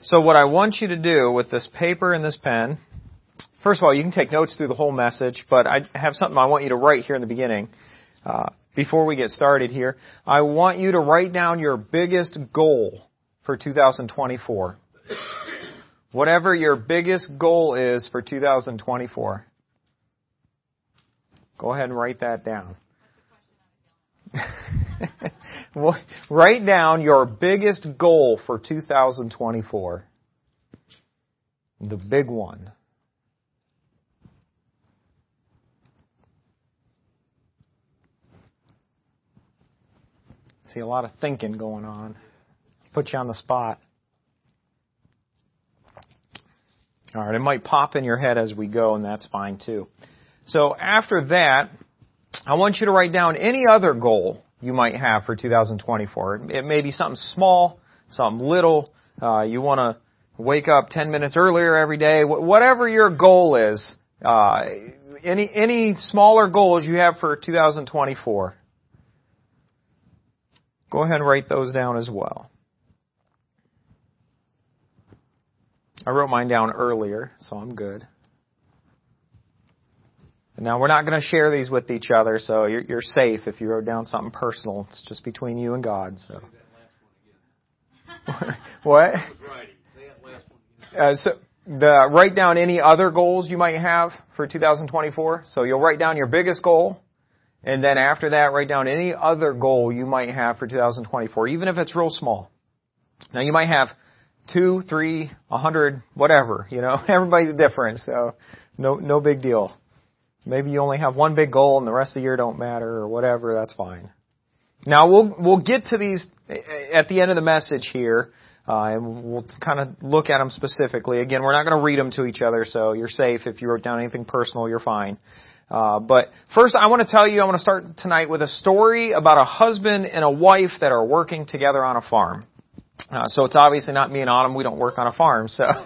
So what I want you to do with this paper and this pen, first of all, you can take notes through the whole message, but I have something I want you to write here in the beginning. Uh, before we get started here, I want you to write down your biggest goal for 2024. Whatever your biggest goal is for 2024. Go ahead and write that down. write down your biggest goal for 2024. The big one. See a lot of thinking going on. Put you on the spot. All right, it might pop in your head as we go, and that's fine too. So after that, I want you to write down any other goal you might have for 2024. It may be something small, something little. Uh, you want to wake up 10 minutes earlier every day. Whatever your goal is, uh, any any smaller goals you have for 2024. Go ahead and write those down as well. I wrote mine down earlier, so I'm good. Now we're not going to share these with each other, so you're, you're, safe if you wrote down something personal. It's just between you and God. So. what? Uh, so the write down any other goals you might have for 2024. So you'll write down your biggest goal, and then after that, write down any other goal you might have for 2024, even if it's real small. Now you might have two, three, a hundred, whatever. You know, everybody's different, so no no big deal. Maybe you only have one big goal and the rest of the year don't matter or whatever. That's fine. Now we'll we'll get to these at the end of the message here, uh, and we'll kind of look at them specifically. Again, we're not going to read them to each other, so you're safe. If you wrote down anything personal, you're fine. Uh, but first, I want to tell you, I want to start tonight with a story about a husband and a wife that are working together on a farm. Uh, so it's obviously not me and Autumn. We don't work on a farm. So,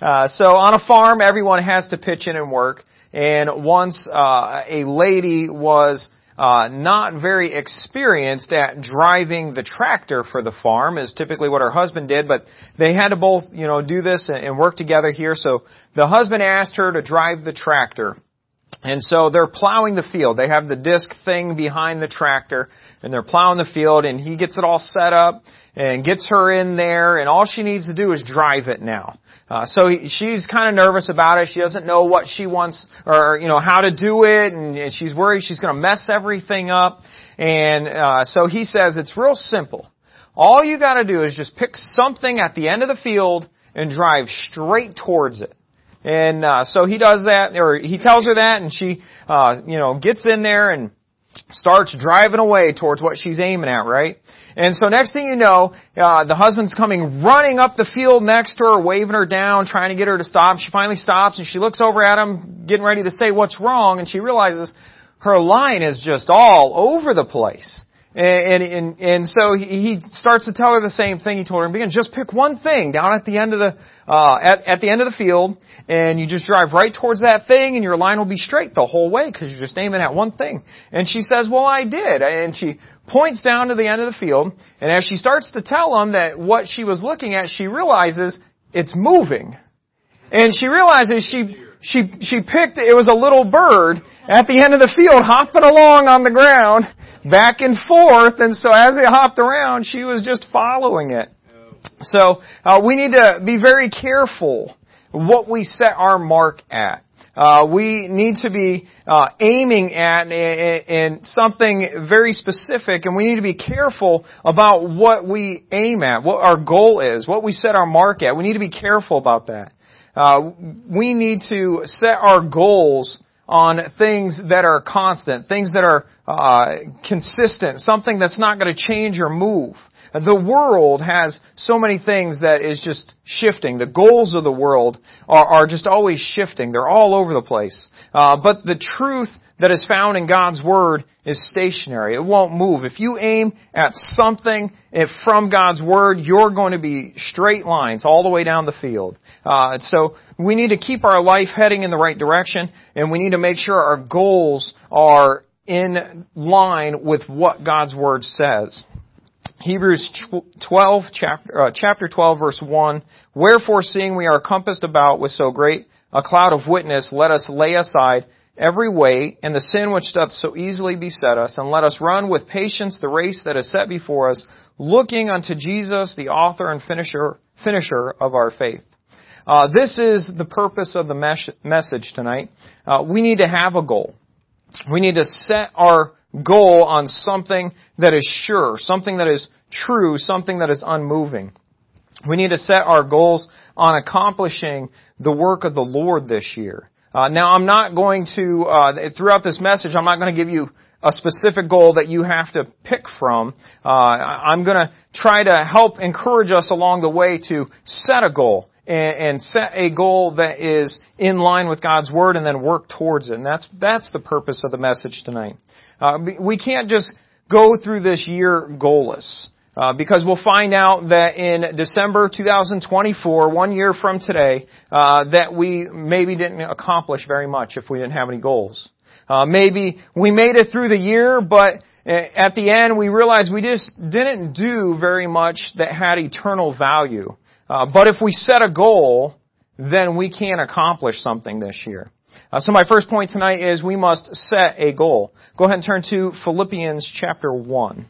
uh, so on a farm, everyone has to pitch in and work. And once uh, a lady was uh, not very experienced at driving the tractor for the farm, is typically what her husband did. But they had to both, you know, do this and, and work together here. So the husband asked her to drive the tractor. And so they're plowing the field. They have the disc thing behind the tractor and they're plowing the field and he gets it all set up and gets her in there and all she needs to do is drive it now. Uh, so he, she's kind of nervous about it. She doesn't know what she wants or, you know, how to do it and, and she's worried she's going to mess everything up. And, uh, so he says it's real simple. All you gotta do is just pick something at the end of the field and drive straight towards it. And, uh, so he does that, or he tells her that and she, uh, you know, gets in there and, starts driving away towards what she's aiming at, right? And so next thing you know, uh, the husband's coming running up the field next to her, waving her down, trying to get her to stop. She finally stops and she looks over at him, getting ready to say what's wrong, and she realizes her line is just all over the place. And, and, and, so he he starts to tell her the same thing he told her in the beginning. Just pick one thing down at the end of the, uh, at, at the end of the field, and you just drive right towards that thing, and your line will be straight the whole way because you're just aiming at one thing. And she says, well, I did. And she points down to the end of the field, and as she starts to tell him that what she was looking at, she realizes it's moving. And she realizes she, she, she picked, it was a little bird at the end of the field hopping along on the ground, back and forth, and so as it hopped around, she was just following it. So uh, we need to be very careful what we set our mark at. Uh, we need to be uh, aiming at in something very specific, and we need to be careful about what we aim at, what our goal is, what we set our mark at. We need to be careful about that. Uh, we need to set our goals on things that are constant, things that are uh, consistent, something that's not going to change or move. The world has so many things that is just shifting. The goals of the world are, are just always shifting. They're all over the place. Uh, but the truth that is found in God's Word is stationary. It won't move. If you aim at something from God's Word, you're going to be straight lines all the way down the field. Uh, so we need to keep our life heading in the right direction, and we need to make sure our goals are in line with what God's Word says. Hebrews 12, chapter, uh, chapter 12, verse 1. Wherefore, seeing we are compassed about with so great a cloud of witness, let us lay aside every way and the sin which doth so easily beset us, and let us run with patience the race that is set before us, looking unto Jesus, the author and finisher, finisher of our faith. Uh, this is the purpose of the mes- message tonight. Uh, we need to have a goal. We need to set our goal on something that is sure, something that is true, something that is unmoving. We need to set our goals on accomplishing the work of the Lord this year. Uh, now, I'm not going to, uh, throughout this message, I'm not going to give you a specific goal that you have to pick from. Uh, I'm going to try to help encourage us along the way to set a goal and, and, set a goal that is in line with God's Word and then work towards it. And that's, that's the purpose of the message tonight. Uh, we can't just go through this year goalless. Uh, because we'll find out that in December 2024, one year from today, uh, that we maybe didn't accomplish very much if we didn't have any goals. Uh, maybe we made it through the year, but uh, at the end we realized we just didn't do very much that had eternal value. Uh, but if we set a goal, then we can accomplish something this year. Uh, so my first point tonight is we must set a goal. Go ahead and turn to Philippians chapter 1.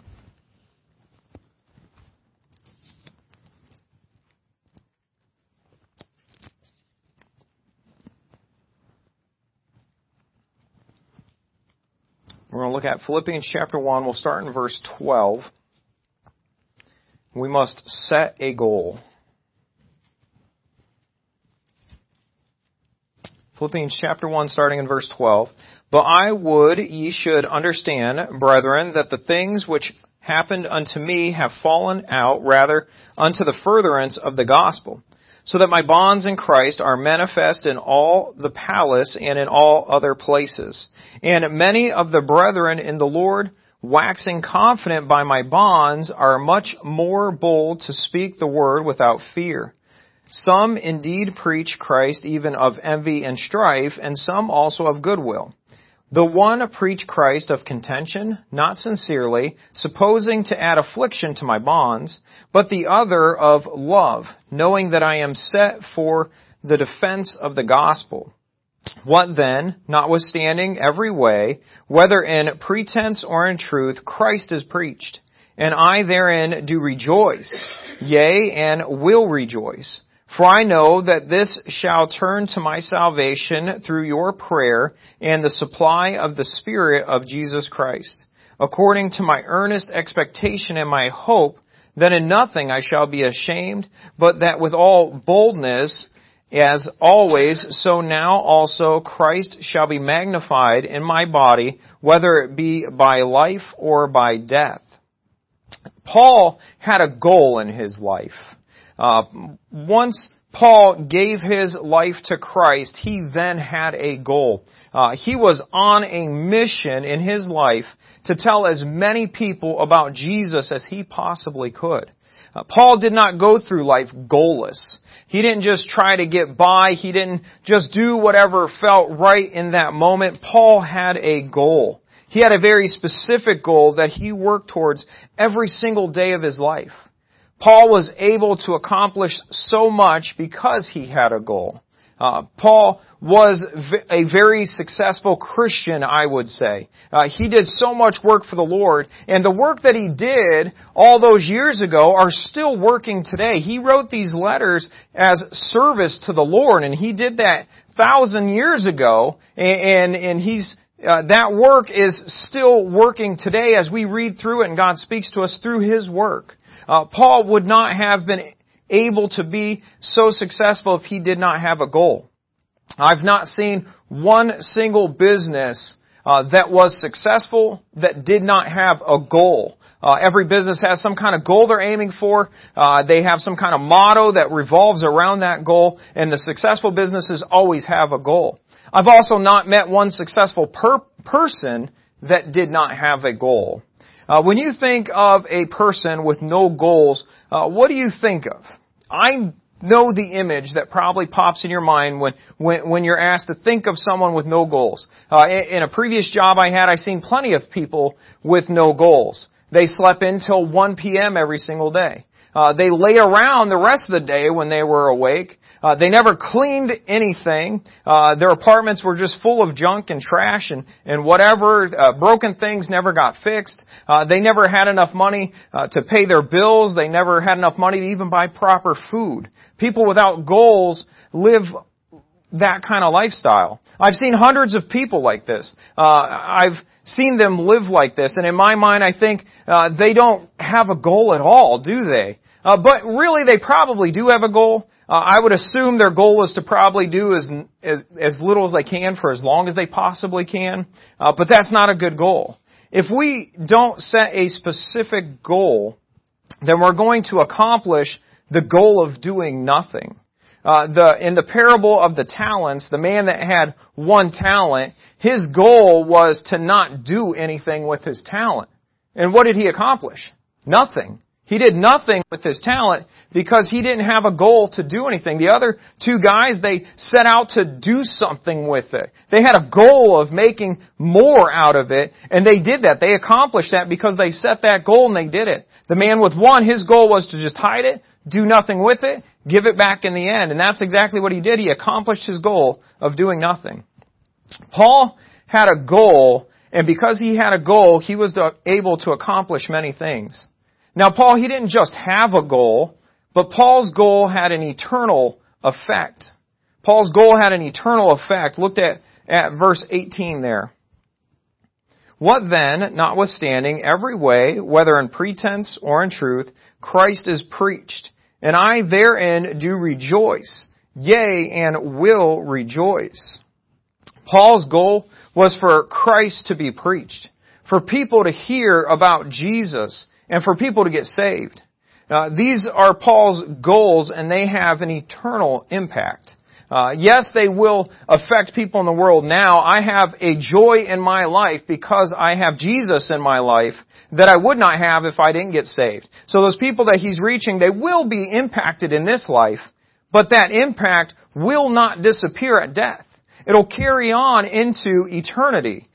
We're going to look at Philippians chapter 1. We'll start in verse 12. We must set a goal. Philippians chapter 1 starting in verse 12. But I would ye should understand, brethren, that the things which happened unto me have fallen out rather unto the furtherance of the gospel, so that my bonds in Christ are manifest in all the palace and in all other places. And many of the brethren in the Lord, waxing confident by my bonds, are much more bold to speak the word without fear. Some indeed preach Christ even of envy and strife, and some also of goodwill. The one preach Christ of contention, not sincerely, supposing to add affliction to my bonds, but the other of love, knowing that I am set for the defense of the gospel. What then, notwithstanding every way, whether in pretense or in truth, Christ is preached, and I therein do rejoice, yea, and will rejoice. For I know that this shall turn to my salvation through your prayer and the supply of the Spirit of Jesus Christ, according to my earnest expectation and my hope that in nothing I shall be ashamed, but that with all boldness, as always, so now also Christ shall be magnified in my body, whether it be by life or by death. Paul had a goal in his life. Uh, once Paul gave his life to Christ, he then had a goal. Uh, he was on a mission in his life to tell as many people about Jesus as he possibly could. Uh, Paul did not go through life goalless. He didn't just try to get by. He didn't just do whatever felt right in that moment. Paul had a goal. He had a very specific goal that he worked towards every single day of his life. Paul was able to accomplish so much because he had a goal. Uh, Paul was a very successful Christian, I would say. Uh, he did so much work for the Lord, and the work that he did all those years ago are still working today. He wrote these letters as service to the Lord, and he did that thousand years ago, and, and, and he's uh, that work is still working today as we read through it and God speaks to us through His work. Uh, Paul would not have been able to be so successful if he did not have a goal. I've not seen one single business uh, that was successful that did not have a goal. Uh, every business has some kind of goal they're aiming for. Uh, they have some kind of motto that revolves around that goal, and the successful businesses always have a goal. I've also not met one successful per- person that did not have a goal. Uh, when you think of a person with no goals, uh, what do you think of? I know the image that probably pops in your mind when, when, when you're asked to think of someone with no goals. Uh, in, in, a previous job I had, I seen plenty of people with no goals. They slept until 1 p.m. every single day. Uh, they lay around the rest of the day when they were awake. Uh, they never cleaned anything. Uh, their apartments were just full of junk and trash and, and whatever. Uh, broken things never got fixed. Uh, they never had enough money uh, to pay their bills. They never had enough money to even buy proper food. People without goals live that kind of lifestyle. I've seen hundreds of people like this. Uh, I've seen them live like this, and in my mind, I think they don't have a goal at all, do they? But really, they probably do have a goal. Uh, I would assume their goal is to probably do as, as, as little as they can for as long as they possibly can. Uh, but that's not a good goal. If we don't set a specific goal, then we're going to accomplish the goal of doing nothing. Uh, the in the parable of the talents, the man that had one talent, his goal was to not do anything with his talent. And what did he accomplish? Nothing. He did nothing with his talent because he didn't have a goal to do anything. The other two guys, they set out to do something with it. They had a goal of making more out of it, and they did that. They accomplished that because they set that goal and they did it. The man with one, his goal was to just hide it, do nothing with it, give it back in the end. And that's exactly what he did. He accomplished his goal of doing nothing. Paul had a goal, and because he had a goal, he was able to accomplish many things. Now, Paul, he didn't just have a goal, but Paul's goal had an eternal effect. Paul's goal had an eternal effect. Looked at, at verse 18 there. What then, notwithstanding every way, whether in pretense or in truth, Christ is preached, and I therein do rejoice, yea, and will rejoice. Paul's goal was for Christ to be preached, for people to hear about Jesus, and for people to get saved. Uh, these are Paul's goals, and they have an eternal impact. Uh, yes, they will affect people in the world now. I have a joy in my life because I have Jesus in my life that I would not have if I didn't get saved. So those people that he's reaching, they will be impacted in this life, but that impact will not disappear at death. It'll carry on into eternity.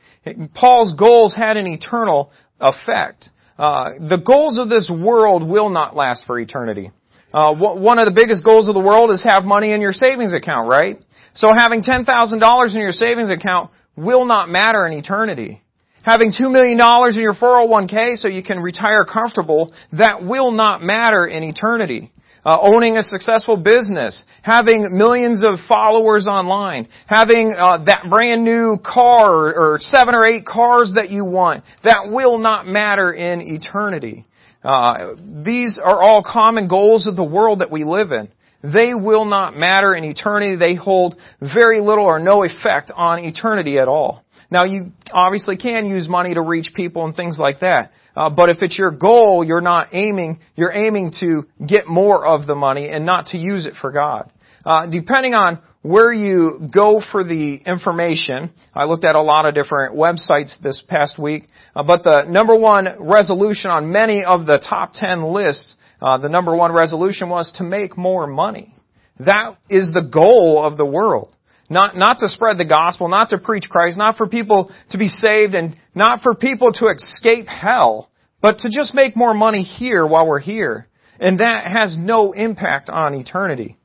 Paul's goals had an eternal effect. Uh, the goals of this world will not last for eternity. Uh, one of the biggest goals of the world is have money in your savings account, right? So having $10,000 in your savings account will not matter in eternity. Having $2 million in your 401k so you can retire comfortable, that will not matter in eternity uh, owning a successful business, having millions of followers online, having uh, that brand new car or, seven or eight cars that you want, that will not matter in eternity. Uh, these are all common goals of the world that we live in. They will not matter in eternity. They hold very little or no effect on eternity at all. Now you obviously can use money to reach people and things like that. Uh, but if it's your goal, you're not aiming, you're aiming to get more of the money and not to use it for God. Uh, depending on where you go for the information, I looked at a lot of different websites this past week, uh, but the number one resolution on many of the top 10 lists, uh, the number one resolution was to make more money. That is the goal of the world. Not, not to spread the gospel, not to preach Christ, not for people to be saved and not for people to escape hell, but to just make more money here while we're here. And that has no impact on eternity.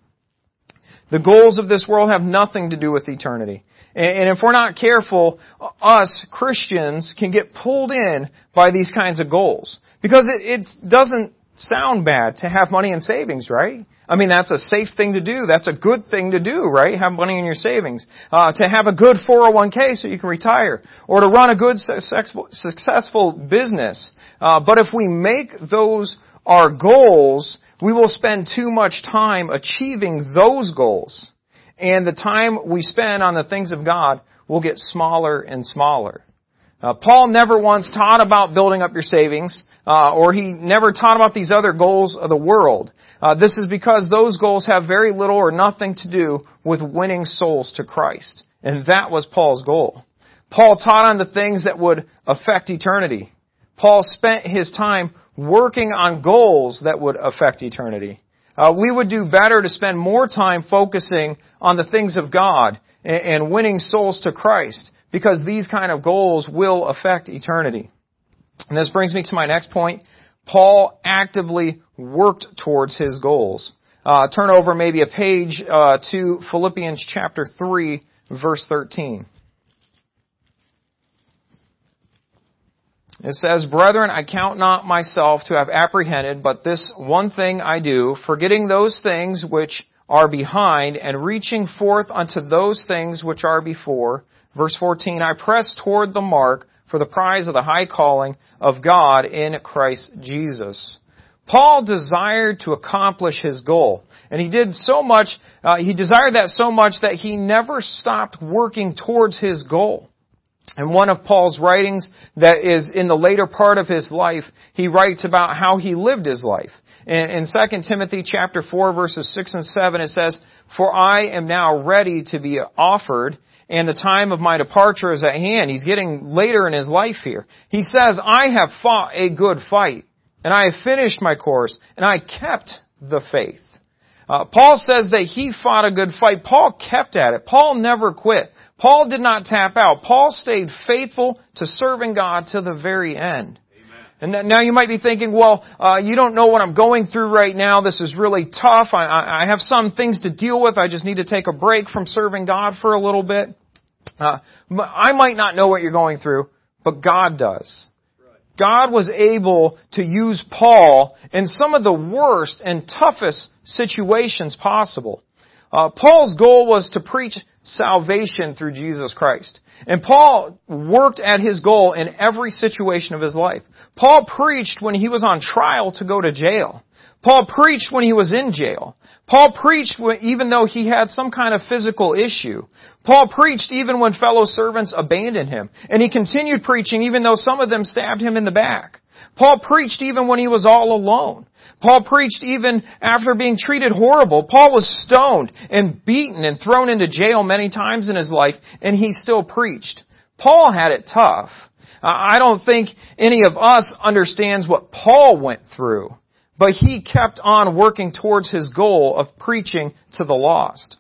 The goals of this world have nothing to do with eternity. And if we're not careful, us Christians can get pulled in by these kinds of goals. Because it, it doesn't sound bad to have money in savings, right? I mean, that's a safe thing to do. That's a good thing to do, right? Have money in your savings. Uh, to have a good 401k so you can retire. Or to run a good successful business. Uh, but if we make those our goals, we will spend too much time achieving those goals. And the time we spend on the things of God will get smaller and smaller. Uh, Paul never once taught about building up your savings, uh, or he never taught about these other goals of the world. Uh, this is because those goals have very little or nothing to do with winning souls to Christ. And that was Paul's goal. Paul taught on the things that would affect eternity. Paul spent his time working on goals that would affect eternity. Uh, we would do better to spend more time focusing on the things of God and, and winning souls to Christ because these kind of goals will affect eternity. And this brings me to my next point. Paul actively worked towards his goals. Uh, turn over maybe a page uh, to Philippians chapter 3, verse 13. It says, Brethren, I count not myself to have apprehended, but this one thing I do, forgetting those things which are behind, and reaching forth unto those things which are before. Verse 14, I press toward the mark for the prize of the high calling of God in Christ Jesus. Paul desired to accomplish his goal. And he did so much, uh, he desired that so much that he never stopped working towards his goal. In one of Paul's writings that is in the later part of his life, he writes about how he lived his life. In, in 2 Timothy chapter 4 verses 6 and 7 it says, For I am now ready to be offered, and the time of my departure is at hand. He's getting later in his life here. He says, I have fought a good fight, and I have finished my course, and I kept the faith. Uh, Paul says that he fought a good fight. Paul kept at it. Paul never quit. Paul did not tap out. Paul stayed faithful to serving God to the very end. Amen. And now you might be thinking, well, uh, you don't know what I'm going through right now. This is really tough. I, I, I, have some things to deal with. I just need to take a break from serving God for a little bit. Uh, I might not know what you're going through, but God does. God was able to use Paul in some of the worst and toughest situations possible. Uh, Paul's goal was to preach salvation through Jesus Christ. And Paul worked at his goal in every situation of his life. Paul preached when he was on trial to go to jail. Paul preached when he was in jail. Paul preached even though he had some kind of physical issue. Paul preached even when fellow servants abandoned him. And he continued preaching even though some of them stabbed him in the back. Paul preached even when he was all alone. Paul preached even after being treated horrible. Paul was stoned and beaten and thrown into jail many times in his life, and he still preached. Paul had it tough. I don't think any of us understands what Paul went through. But he kept on working towards his goal of preaching to the lost.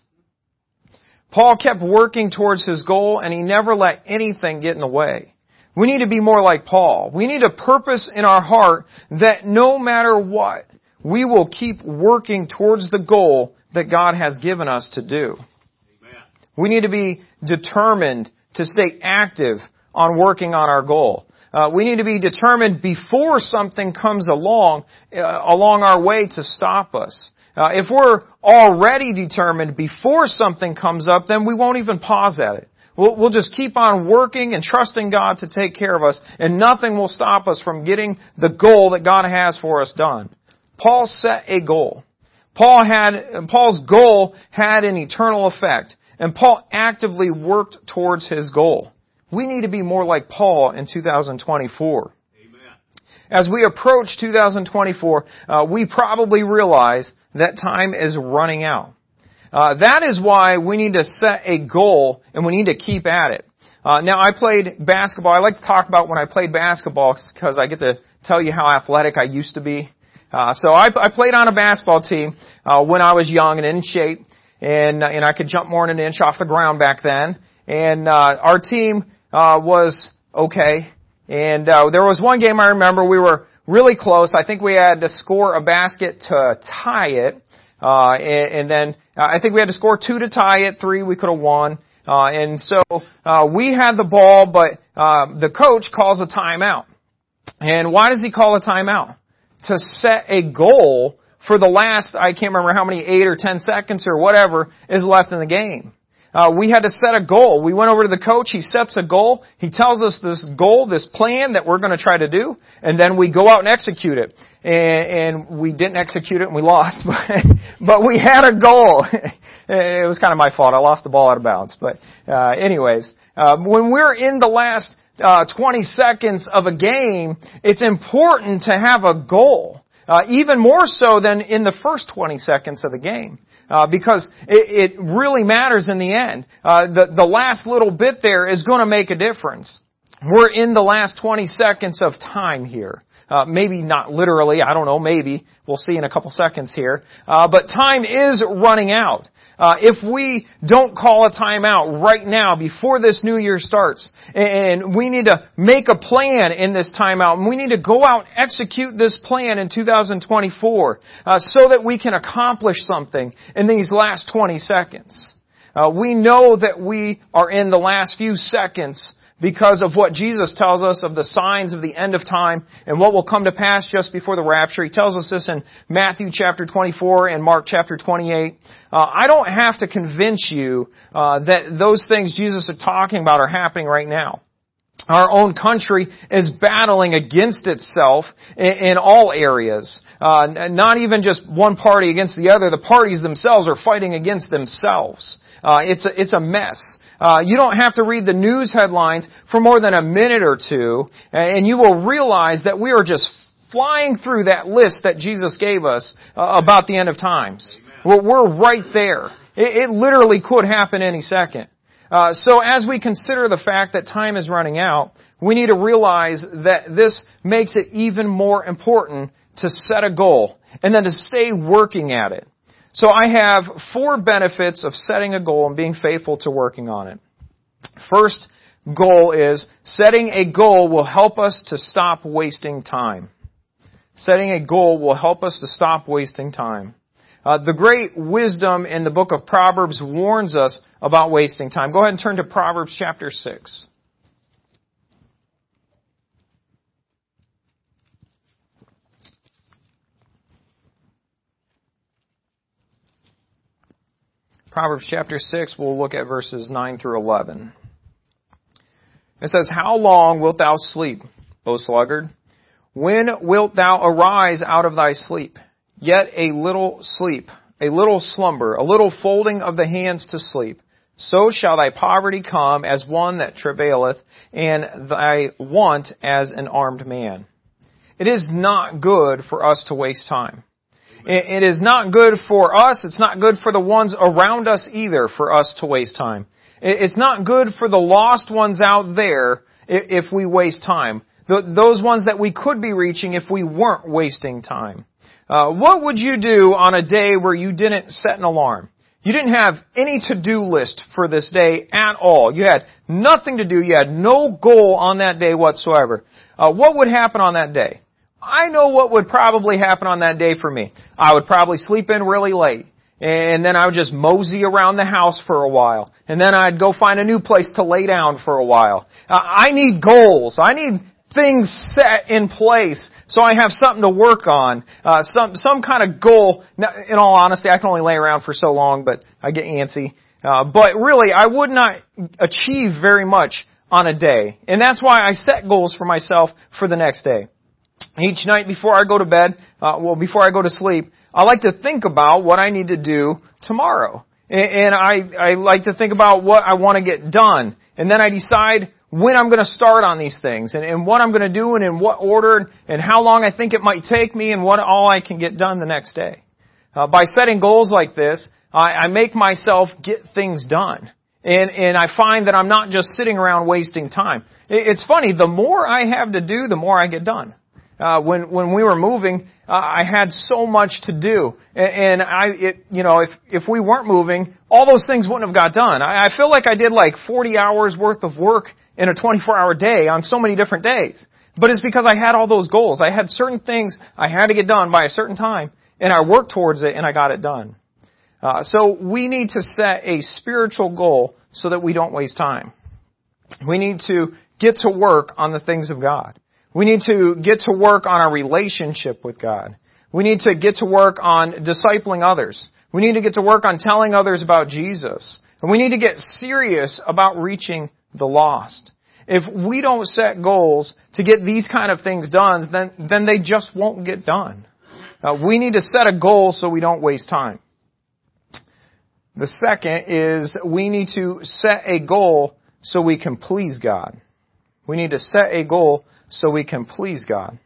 Paul kept working towards his goal and he never let anything get in the way. We need to be more like Paul. We need a purpose in our heart that no matter what, we will keep working towards the goal that God has given us to do. Amen. We need to be determined to stay active on working on our goal. Uh, we need to be determined before something comes along, uh, along our way to stop us. Uh, if we're already determined before something comes up, then we won't even pause at it. We'll, we'll just keep on working and trusting God to take care of us, and nothing will stop us from getting the goal that God has for us done. Paul set a goal. Paul had, Paul's goal had an eternal effect, and Paul actively worked towards his goal. We need to be more like Paul in 2024. Amen. As we approach 2024, uh, we probably realize that time is running out. Uh, that is why we need to set a goal and we need to keep at it. Uh, now, I played basketball. I like to talk about when I played basketball because I get to tell you how athletic I used to be. Uh, so I, I played on a basketball team uh, when I was young and in shape, and and I could jump more than an inch off the ground back then. And uh, our team uh, was okay. And uh, there was one game I remember we were really close. I think we had to score a basket to tie it. Uh, and, and then uh, I think we had to score two to tie it, three we could have won. Uh, and so uh, we had the ball, but uh, the coach calls a timeout. And why does he call a timeout? To set a goal for the last, I can't remember how many, eight or ten seconds or whatever is left in the game. Uh, we had to set a goal. We went over to the coach. He sets a goal. He tells us this goal, this plan that we're going to try to do, and then we go out and execute it. And, and we didn't execute it, and we lost. But, but we had a goal. it was kind of my fault. I lost the ball out of bounds. But uh, anyways, uh, when we're in the last uh, 20 seconds of a game, it's important to have a goal. Uh, even more so than in the first 20 seconds of the game uh, because it, it, really matters in the end. Uh, the, the last little bit there is going to make a difference. We're in the last 20 seconds of time here. Uh, maybe not literally, I don't know, maybe. We'll see in a couple seconds here. Uh, but time is running out. Uh, if we don't call a timeout right now before this new year starts, and we need to make a plan in this timeout, and we need to go out and execute this plan in 2024, uh, so that we can accomplish something in these last 20 seconds. Uh, we know that we are in the last few seconds because of what Jesus tells us of the signs of the end of time and what will come to pass just before the rapture. He tells us this in Matthew chapter 24 and Mark chapter 28. Uh, I don't have to convince you uh, that those things Jesus is talking about are happening right now. Our own country is battling against itself in, all areas. Uh, not even just one party against the other. The parties themselves are fighting against themselves. Uh, it's a, it's a mess. Uh, you don't have to read the news headlines for more than a minute or two, and you will realize that we are just flying through that list that Jesus gave us uh, about the end of times. We're, we're right there. It, it, literally could happen any second. Uh, so as we consider the fact that time is running out, we need to realize that this makes it even more important to set a goal and then to stay working at it. So I have four benefits of setting a goal and being faithful to working on it. First goal is setting a goal will help us to stop wasting time. Setting a goal will help us to stop wasting time. Uh, the great wisdom in the book of Proverbs warns us about wasting time. Go ahead and turn to Proverbs chapter 6. Proverbs chapter 6, we'll look at verses 9 through 11. It says, How long wilt thou sleep, O sluggard? When wilt thou arise out of thy sleep? Yet a little sleep, a little slumber, a little folding of the hands to sleep. So shall thy poverty come as one that travaileth, and thy want as an armed man. It is not good for us to waste time. It is not good for us. It's not good for the ones around us either for us to waste time. It's not good for the lost ones out there if we waste time. Those ones that we could be reaching if we weren't wasting time. Uh, what would you do on a day where you didn't set an alarm? You didn't have any to-do list for this day at all. You had nothing to do. You had no goal on that day whatsoever. Uh, what would happen on that day? I know what would probably happen on that day for me. I would probably sleep in really late. And then I would just mosey around the house for a while. And then I'd go find a new place to lay down for a while. Uh, I need goals. I need things set in place so I have something to work on. Uh, some, some kind of goal. Now, in all honesty, I can only lay around for so long, but I get antsy. Uh, but really, I would not achieve very much on a day. And that's why I set goals for myself for the next day each night before I go to bed, uh, well, before I go to sleep, I like to think about what I need to do tomorrow. And, and I, I like to think about what I want to get done. And then I decide when I'm going to start on these things and, and what I'm going to do and in what order and how long I think it might take me and what all I can get done the next day. Uh, by setting goals like this, I, I make myself get things done. And, and I find that I'm not just sitting around wasting time. It, It's funny, the more I have to do, the more I get done uh, when when we were moving, uh, I had so much to do, and, and I, it, you know, if if we weren't moving, all those things wouldn't have got done. I, I feel like I did like 40 hours worth of work in a 24-hour day on so many different days. But it's because I had all those goals. I had certain things I had to get done by a certain time, and I worked towards it, and I got it done. Uh, so we need to set a spiritual goal so that we don't waste time. We need to get to work on the things of God. We need to get to work on our relationship with God. We need to get to work on discipling others. We need to get to work on telling others about Jesus. And we need to get serious about reaching the lost. If we don't set goals to get these kind of things done, then, then they just won't get done. Uh, we need to set a goal so we don't waste time. The second is we need to set a goal so we can please God. We need to set a goal so we can please God.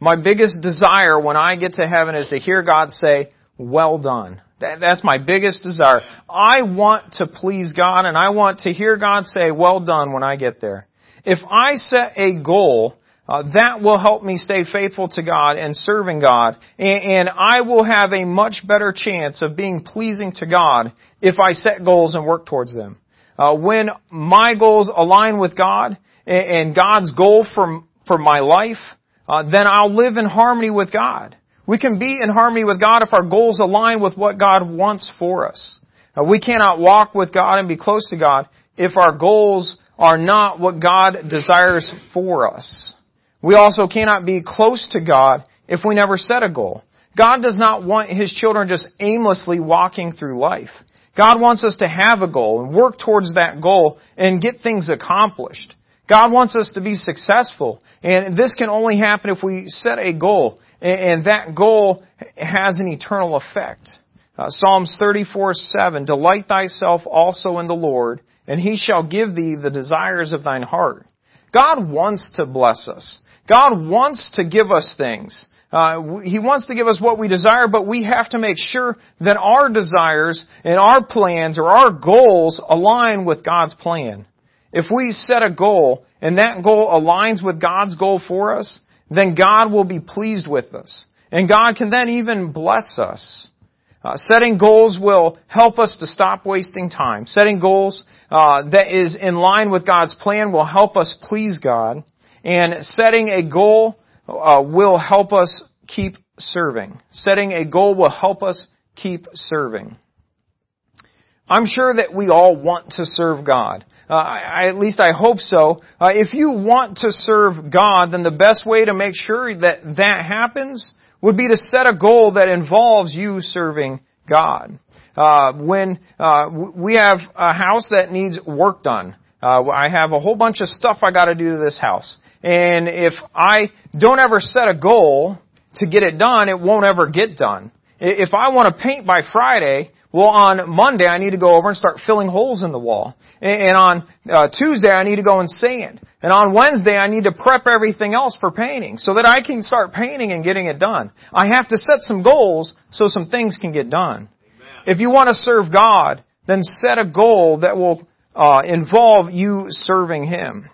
My biggest desire when I get to heaven is to hear God say, well done. That, that's my biggest desire. I want to please God and I want to hear God say, well done when I get there. If I set a goal, uh, that will help me stay faithful to God and serving God. And, and, I will have a much better chance of being pleasing to God if I set goals and work towards them. Uh, when my goals align with God and, God's goal for, for my life, uh, then I'll live in harmony with God. We can be in harmony with God if our goals align with what God wants for us. Uh, we cannot walk with God and be close to God if our goals are not what God desires for us. We also cannot be close to God if we never set a goal. God does not want His children just aimlessly walking through life. God wants us to have a goal and work towards that goal and get things accomplished. God wants us to be successful. And this can only happen if we set a goal. And that goal has an eternal effect. Uh, Psalms 34, 7, Delight thyself also in the Lord, and he shall give thee the desires of thine heart. God wants to bless us. God wants to give us things. Uh, he wants to give us what we desire, but we have to make sure that our desires and our plans or our goals align with God's plan. If we set a goal and that goal aligns with God's goal for us, then God will be pleased with us. And God can then even bless us. Uh, setting goals will help us to stop wasting time. Setting goals uh, that is in line with God's plan will help us please God. And setting a goal uh, will help us keep serving. Setting a goal will help us keep serving. I'm sure that we all want to serve God. Uh, I, at least I hope so. Uh, if you want to serve God, then the best way to make sure that that happens would be to set a goal that involves you serving God. Uh, when uh, we have a house that needs work done, uh, I have a whole bunch of stuff I got to do to this house. And if I don't ever set a goal to get it done, it won't ever get done. If I want to paint by Friday, well, on Monday I need to go over and start filling holes in the wall. And on uh, Tuesday I need to go and sand. And on Wednesday I need to prep everything else for painting so that I can start painting and getting it done. I have to set some goals so some things can get done. Amen. If you want to serve God, then set a goal that will uh, involve you serving Him.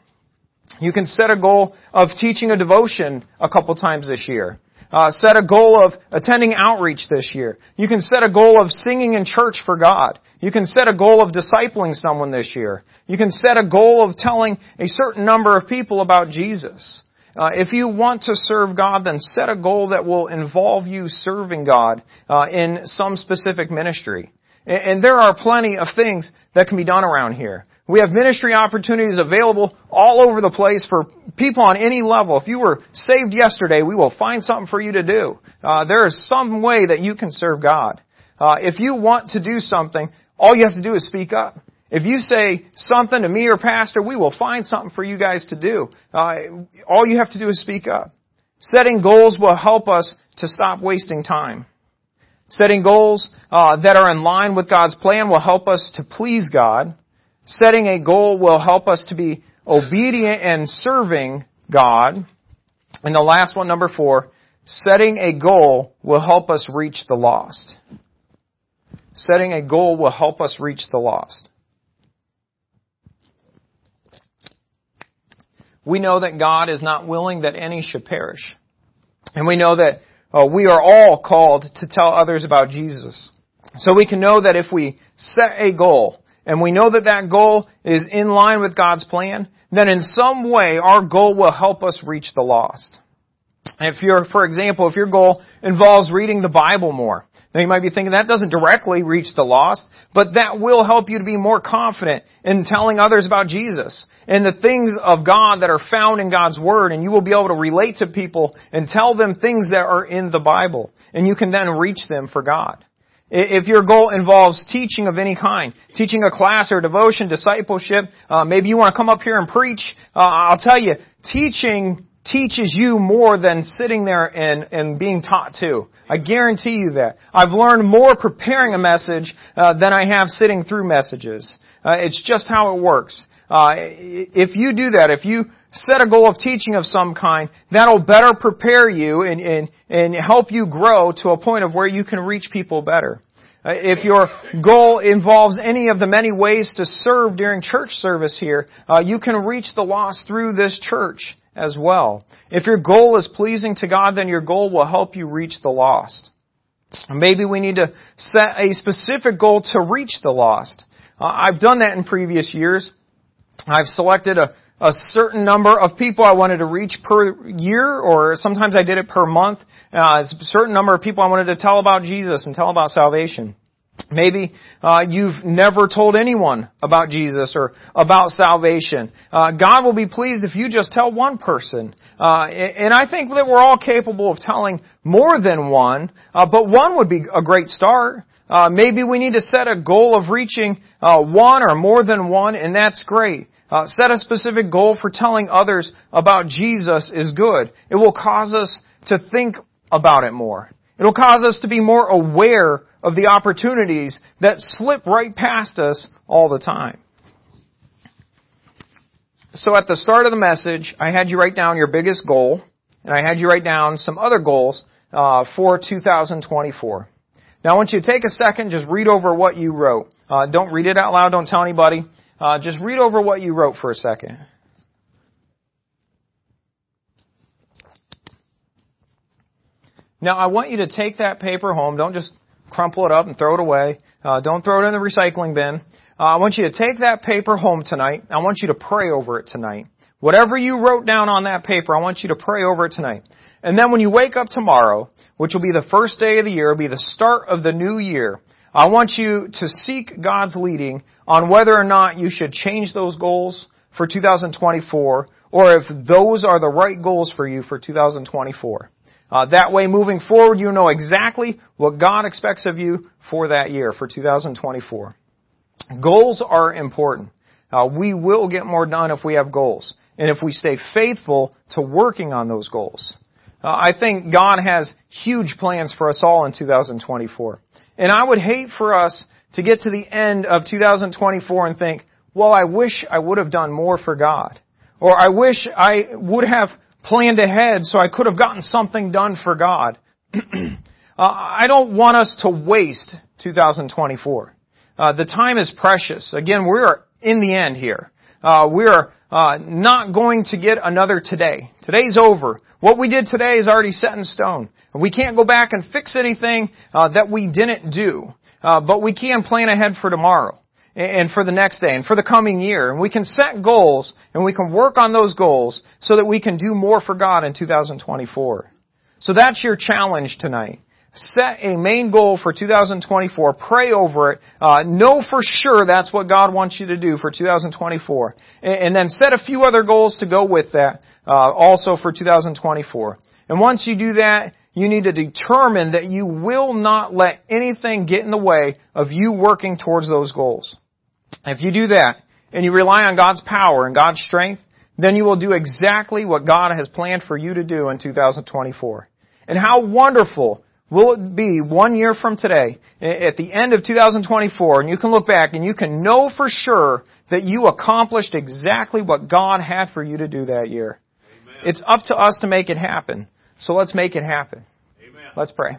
You can set a goal of teaching a devotion a couple times this year. Uh, set a goal of attending outreach this year. You can set a goal of singing in church for God. You can set a goal of discipling someone this year. You can set a goal of telling a certain number of people about Jesus. Uh, if you want to serve God, then set a goal that will involve you serving God uh, in some specific ministry. And, and there are plenty of things that can be done around here. We have ministry opportunities available all over the place for people on any level. If you were saved yesterday, we will find something for you to do. Uh, there is some way that you can serve God. Uh, if you want to do something, all you have to do is speak up. If you say something to me or pastor, we will find something for you guys to do. Uh, all you have to do is speak up. Setting goals will help us to stop wasting time. Setting goals uh, that are in line with God's plan will help us to please God. Setting a goal will help us to be obedient and serving God. And the last one, number four, setting a goal will help us reach the lost. Setting a goal will help us reach the lost. We know that God is not willing that any should perish. And we know that uh, we are all called to tell others about Jesus. So we can know that if we set a goal, and we know that that goal is in line with God's plan, then in some way our goal will help us reach the lost. If you're, for example, if your goal involves reading the Bible more, now you might be thinking that doesn't directly reach the lost, but that will help you to be more confident in telling others about Jesus and the things of God that are found in God's Word, and you will be able to relate to people and tell them things that are in the Bible, and you can then reach them for God. If your goal involves teaching of any kind, teaching a class or devotion, discipleship, uh, maybe you want to come up here and preach, uh, I'll tell you, teaching teaches you more than sitting there and, and being taught to. I guarantee you that. I've learned more preparing a message uh, than I have sitting through messages. Uh, it's just how it works. Uh, if you do that, if you set a goal of teaching of some kind, that'll better prepare you and, and, and help you grow to a point of where you can reach people better. Uh, if your goal involves any of the many ways to serve during church service here, uh, you can reach the lost through this church as well. If your goal is pleasing to God, then your goal will help you reach the lost. Maybe we need to set a specific goal to reach the lost. Uh, I've done that in previous years. I've selected a, a certain number of people I wanted to reach per year, or sometimes I did it per month. Uh, a certain number of people I wanted to tell about Jesus and tell about salvation. Maybe uh, you've never told anyone about Jesus or about salvation. Uh, God will be pleased if you just tell one person. Uh, and I think that we're all capable of telling more than one, uh, but one would be a great start. Uh, maybe we need to set a goal of reaching uh, one or more than one, and that's great. Set a specific goal for telling others about Jesus is good. It will cause us to think about it more. It'll cause us to be more aware of the opportunities that slip right past us all the time. So at the start of the message, I had you write down your biggest goal, and I had you write down some other goals uh, for 2024. Now I want you to take a second, just read over what you wrote. Uh, don't read it out loud, don't tell anybody. Uh, just read over what you wrote for a second. Now I want you to take that paper home. Don't just crumple it up and throw it away. Uh, don't throw it in the recycling bin. Uh, I want you to take that paper home tonight. I want you to pray over it tonight. Whatever you wrote down on that paper, I want you to pray over it tonight. And then when you wake up tomorrow, which will be the first day of the year, will be the start of the new year, I want you to seek God's leading on whether or not you should change those goals for 2024 or if those are the right goals for you for 2024. Uh, that way, moving forward, you know exactly what God expects of you for that year, for 2024. Goals are important. Uh, we will get more done if we have goals, and if we stay faithful to working on those goals. Uh, I think God has huge plans for us all in 2024, and I would hate for us to get to the end of 2024 and think, "Well, I wish I would have done more for God," or "I wish I would have." planned ahead so I could have gotten something done for God. uh, I don't want us to waste 2024. Uh, the time is precious. Again, we're in the end here. Uh, we're uh, not going to get another today. Today's over. What we did today is already set in stone. We can't go back and fix anything uh, that we didn't do, uh, but we can plan ahead for tomorrow and for the next day and for the coming year. And we can set goals and we can work on those goals so that we can do more for God in 2024. So that's your challenge tonight. Set a main goal for 2024. Pray over it. Uh, know for sure that's what God wants you to do for 2024. And, and then set a few other goals to go with that uh, also for 2024. And once you do that, you need to determine that you will not let anything get in the way of you working towards those goals. If you do that, and you rely on God's power and God's strength, then you will do exactly what God has planned for you to do in 2024. And how wonderful will it be one year from today, at the end of 2024, and you can look back and you can know for sure that you accomplished exactly what God had for you to do that year. Amen. It's up to us to make it happen. So let's make it happen. Amen. Let's pray.